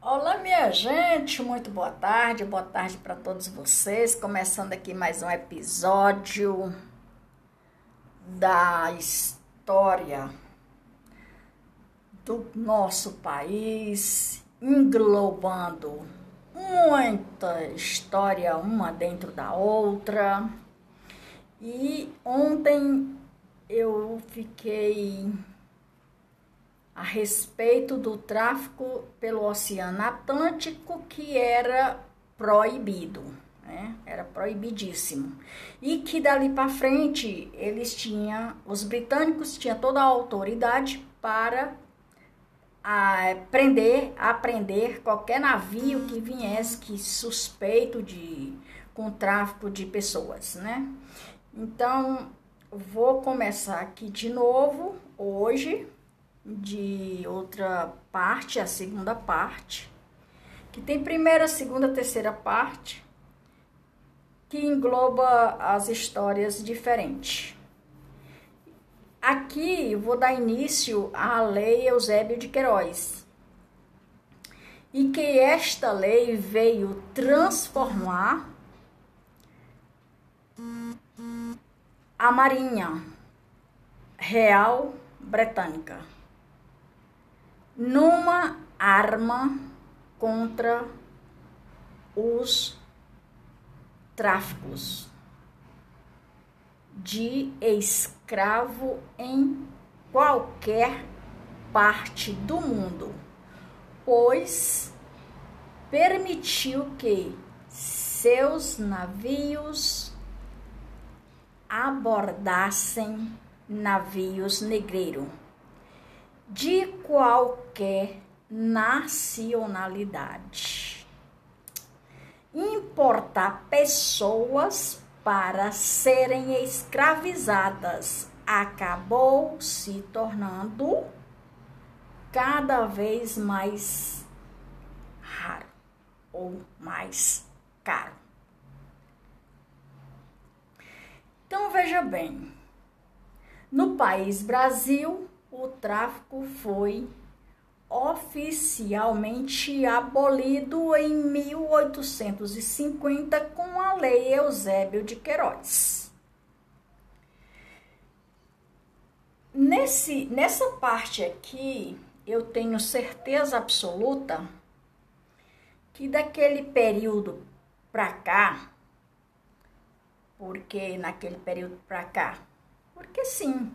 Olá, minha gente, muito boa tarde, boa tarde para todos vocês. Começando aqui mais um episódio da história do nosso país, englobando muita história uma dentro da outra. E ontem eu fiquei a respeito do tráfico pelo Oceano Atlântico que era proibido, né? Era proibidíssimo. E que dali para frente eles tinham, os britânicos tinham toda a autoridade para a, prender, aprender qualquer navio que viesse que suspeito de com tráfico de pessoas, né? Então, vou começar aqui de novo hoje de outra parte, a segunda parte, que tem primeira, segunda, terceira parte, que engloba as histórias diferentes. Aqui vou dar início à Lei Eusébio de Queiroz. E que esta lei veio transformar a Marinha Real Britânica numa arma contra os tráficos de escravo em qualquer parte do mundo, pois permitiu que seus navios abordassem navios negreiros de qualquer nacionalidade. Importar pessoas para serem escravizadas acabou se tornando cada vez mais raro ou mais caro. Então veja bem, no país Brasil, o tráfico foi oficialmente abolido em 1850 com a Lei Eusébio de Queiroz. Nesse, nessa parte aqui, eu tenho certeza absoluta que daquele período para cá, porque naquele período para cá, porque sim,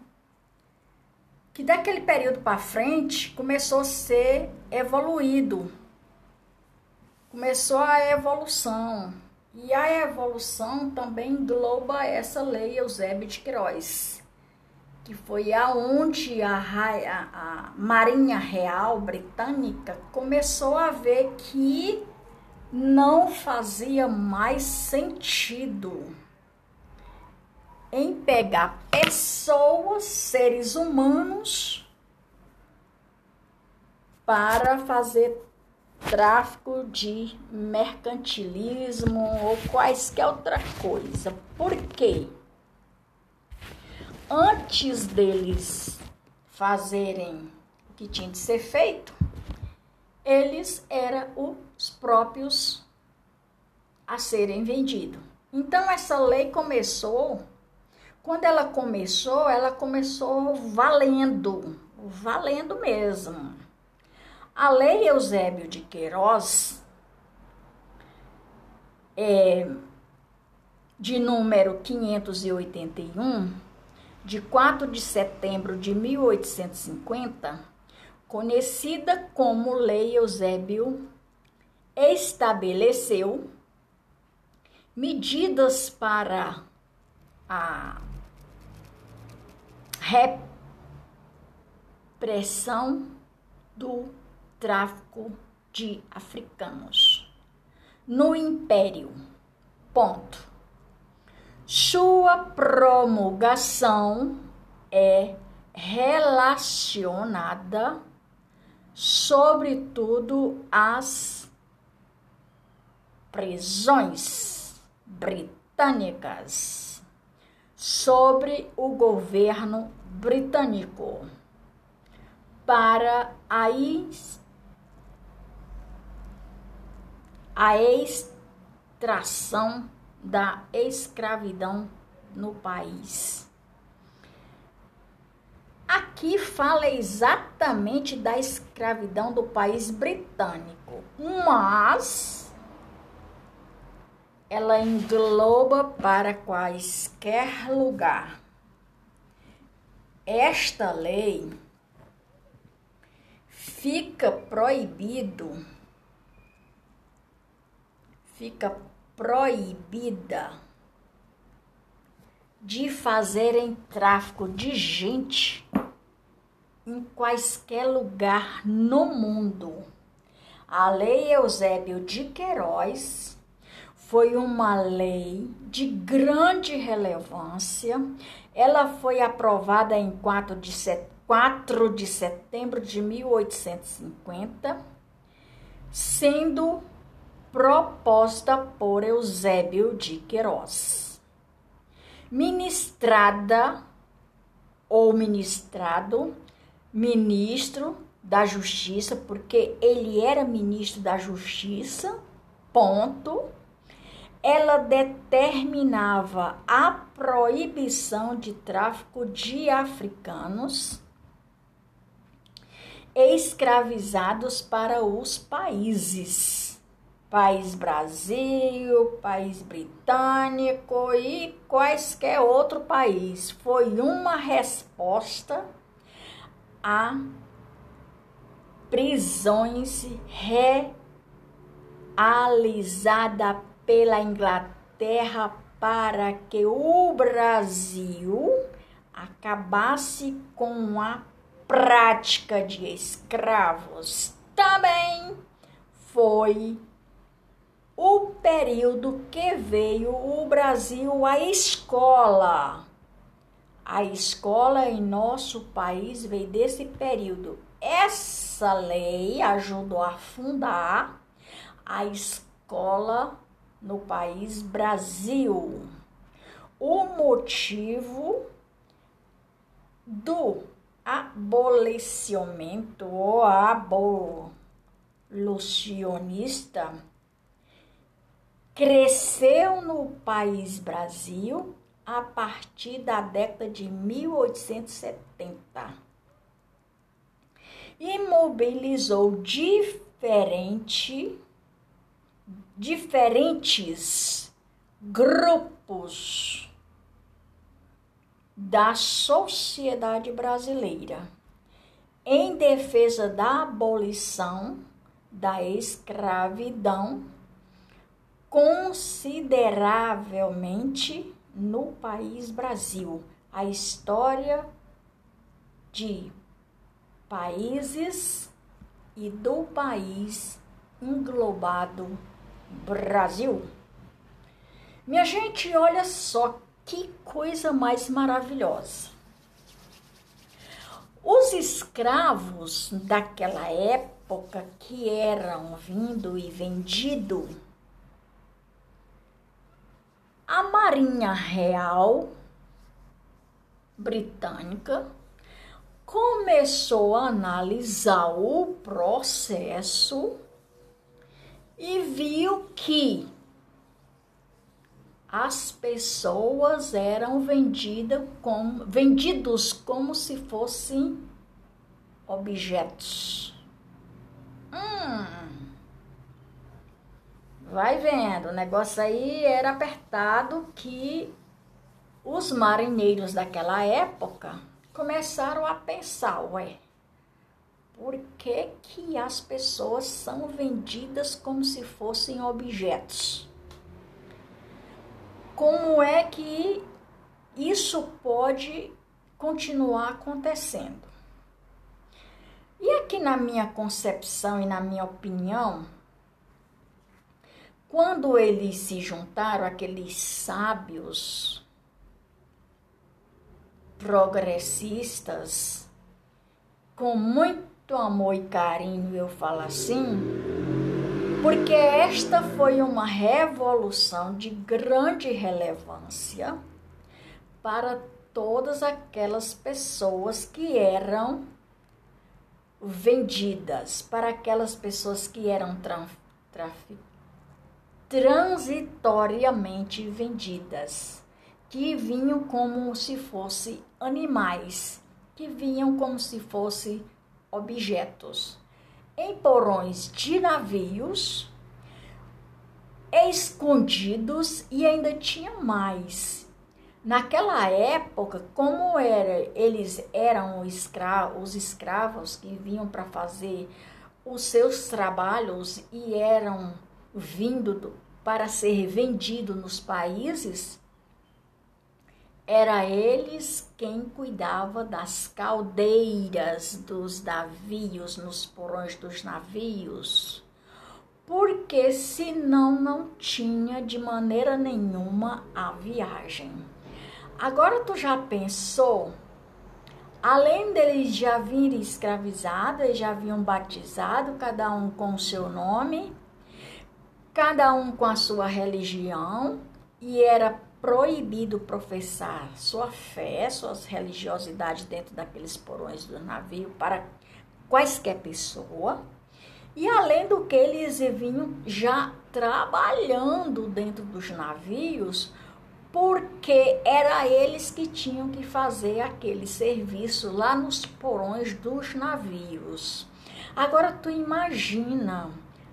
que daquele período para frente começou a ser evoluído. Começou a evolução. E a evolução também engloba essa lei Eusébio de Queiroz, que foi aonde a, a, a Marinha Real Britânica começou a ver que não fazia mais sentido em pegar pessoas, seres humanos, para fazer tráfico de mercantilismo ou quaisquer outra coisa. Por quê? Antes deles fazerem o que tinha de ser feito, eles eram os próprios a serem vendidos. Então essa lei começou quando ela começou, ela começou valendo, valendo mesmo. A Lei Eusébio de Queiroz, é, de número 581, de 4 de setembro de 1850, conhecida como Lei Eusébio, estabeleceu medidas para a repressão do tráfico de africanos no Império. Ponto. Sua promulgação é relacionada, sobretudo, às prisões britânicas sobre o governo britânico para a a extração da escravidão no país. Aqui fala exatamente da escravidão do país britânico, mas ela engloba para quaisquer lugar. Esta lei fica proibido, fica proibida de fazerem tráfico de gente em quaisquer lugar no mundo. A Lei Eusébio de Queiroz foi uma lei de grande relevância. Ela foi aprovada em 4 de, set... 4 de setembro de 1850, sendo proposta por Eusébio de Queiroz ministrada ou ministrado, ministro da Justiça, porque ele era ministro da Justiça, ponto. Ela determinava a proibição de tráfico de africanos escravizados para os países país Brasil, país britânico e quaisquer outro país. Foi uma resposta a prisões realizada pela Inglaterra para que o Brasil acabasse com a prática de escravos. Também foi o período que veio o Brasil à escola. A escola em nosso país veio desse período. Essa lei ajudou a fundar a escola no país Brasil. O motivo do abolicionamento ou abolicionista cresceu no país Brasil a partir da década de 1870 e mobilizou diferente, diferentes grupos da sociedade brasileira em defesa da abolição da escravidão consideravelmente no país Brasil. A história de países e do país englobado Brasil. Minha gente, olha só que coisa mais maravilhosa. Os escravos daquela época que eram vindo e vendido a Marinha Real Britânica começou a analisar o processo e viu que as pessoas eram vendidas como, vendidos como se fossem objetos. Hum, Vai vendo, o negócio aí era apertado que os marinheiros daquela época começaram a pensar, ué, por que, que as pessoas são vendidas como se fossem objetos? Como é que isso pode continuar acontecendo? E aqui na minha concepção e na minha opinião, quando eles se juntaram, aqueles sábios progressistas, com muito amor e carinho, eu falo assim, porque esta foi uma revolução de grande relevância para todas aquelas pessoas que eram vendidas, para aquelas pessoas que eram transitoriamente vendidas, que vinham como se fossem animais, que vinham como se fossem objetos, em porões de navios, escondidos e ainda tinha mais. Naquela época, como era, eles eram escravos, os escravos que vinham para fazer os seus trabalhos e eram vindo para ser vendido nos países, era eles quem cuidava das caldeiras dos navios, nos porões dos navios, porque senão não tinha de maneira nenhuma a viagem. Agora tu já pensou? Além deles já virem escravizados, eles já haviam batizado, cada um com o seu nome, cada um com a sua religião, e era proibido professar sua fé, suas religiosidades dentro daqueles porões do navio para quaisquer pessoa. E além do que eles vinham já trabalhando dentro dos navios, porque era eles que tinham que fazer aquele serviço lá nos porões dos navios. Agora tu imagina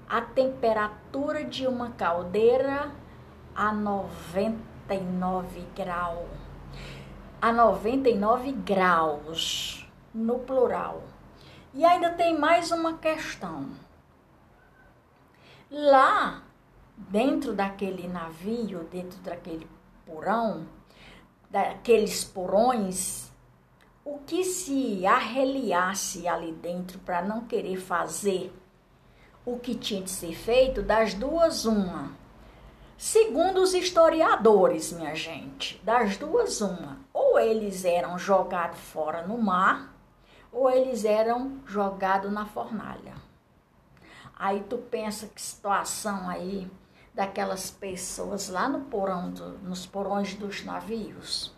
a temperatura de uma caldeira a 90 99 graus. A 99 graus no plural. E ainda tem mais uma questão. Lá dentro daquele navio, dentro daquele porão, daqueles porões, o que se arreliasse ali dentro para não querer fazer o que tinha de ser feito, das duas, uma Segundo os historiadores, minha gente, das duas, uma. Ou eles eram jogados fora no mar, ou eles eram jogados na fornalha. Aí tu pensa que situação aí daquelas pessoas lá no porão, do, nos porões dos navios.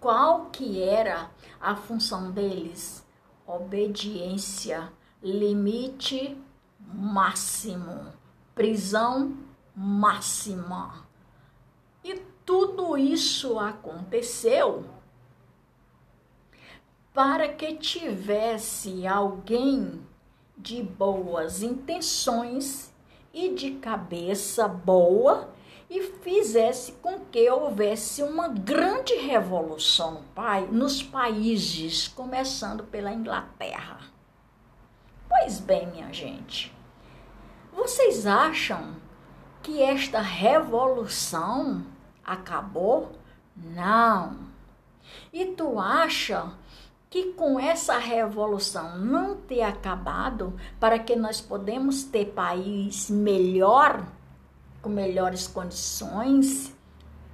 Qual que era a função deles? Obediência, limite máximo, prisão máxima. E tudo isso aconteceu para que tivesse alguém de boas intenções e de cabeça boa e fizesse com que houvesse uma grande revolução pai, nos países, começando pela Inglaterra. Pois bem, minha gente, vocês acham que esta revolução acabou? Não. E tu acha que com essa revolução não ter acabado, para que nós podemos ter país melhor, com melhores condições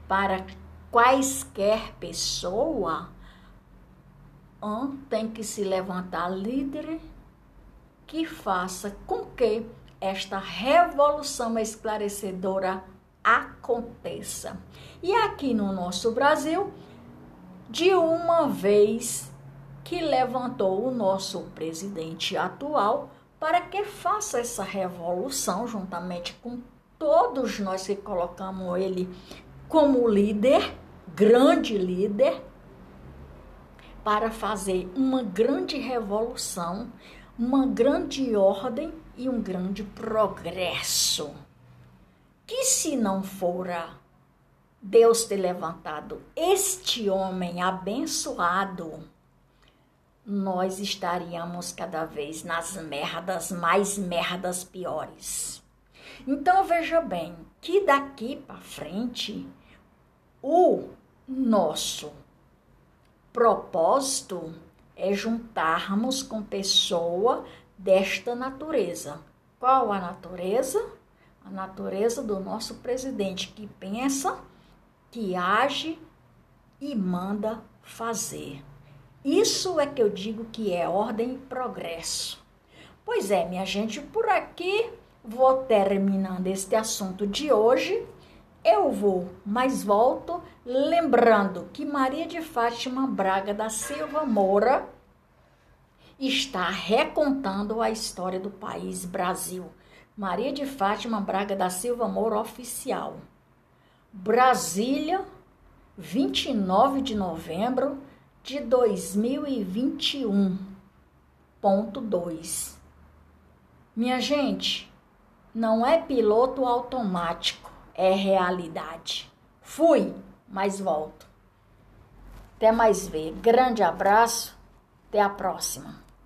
para quaisquer pessoa, tem que se levantar líder que faça com que esta revolução esclarecedora aconteça. E aqui no nosso Brasil, de uma vez que levantou o nosso presidente atual para que faça essa revolução juntamente com todos nós que colocamos ele como líder, grande líder, para fazer uma grande revolução, uma grande ordem e um grande progresso. Que se não fora Deus ter levantado este homem abençoado, nós estaríamos cada vez nas merdas, mais merdas piores. Então veja bem que daqui para frente o nosso propósito é juntarmos com pessoa desta natureza. Qual a natureza? A natureza do nosso presidente que pensa, que age e manda fazer. Isso é que eu digo que é ordem e progresso. Pois é, minha gente, por aqui vou terminando este assunto de hoje. Eu vou, mas volto lembrando que Maria de Fátima Braga da Silva Moura está recontando a história do país Brasil Maria de Fátima Braga da Silva Moura Oficial. Brasília, 29 de novembro de 2021. Ponto 2. Minha gente, não é piloto automático, é realidade. Fui, mas volto. Até mais ver. Grande abraço. Até a próxima.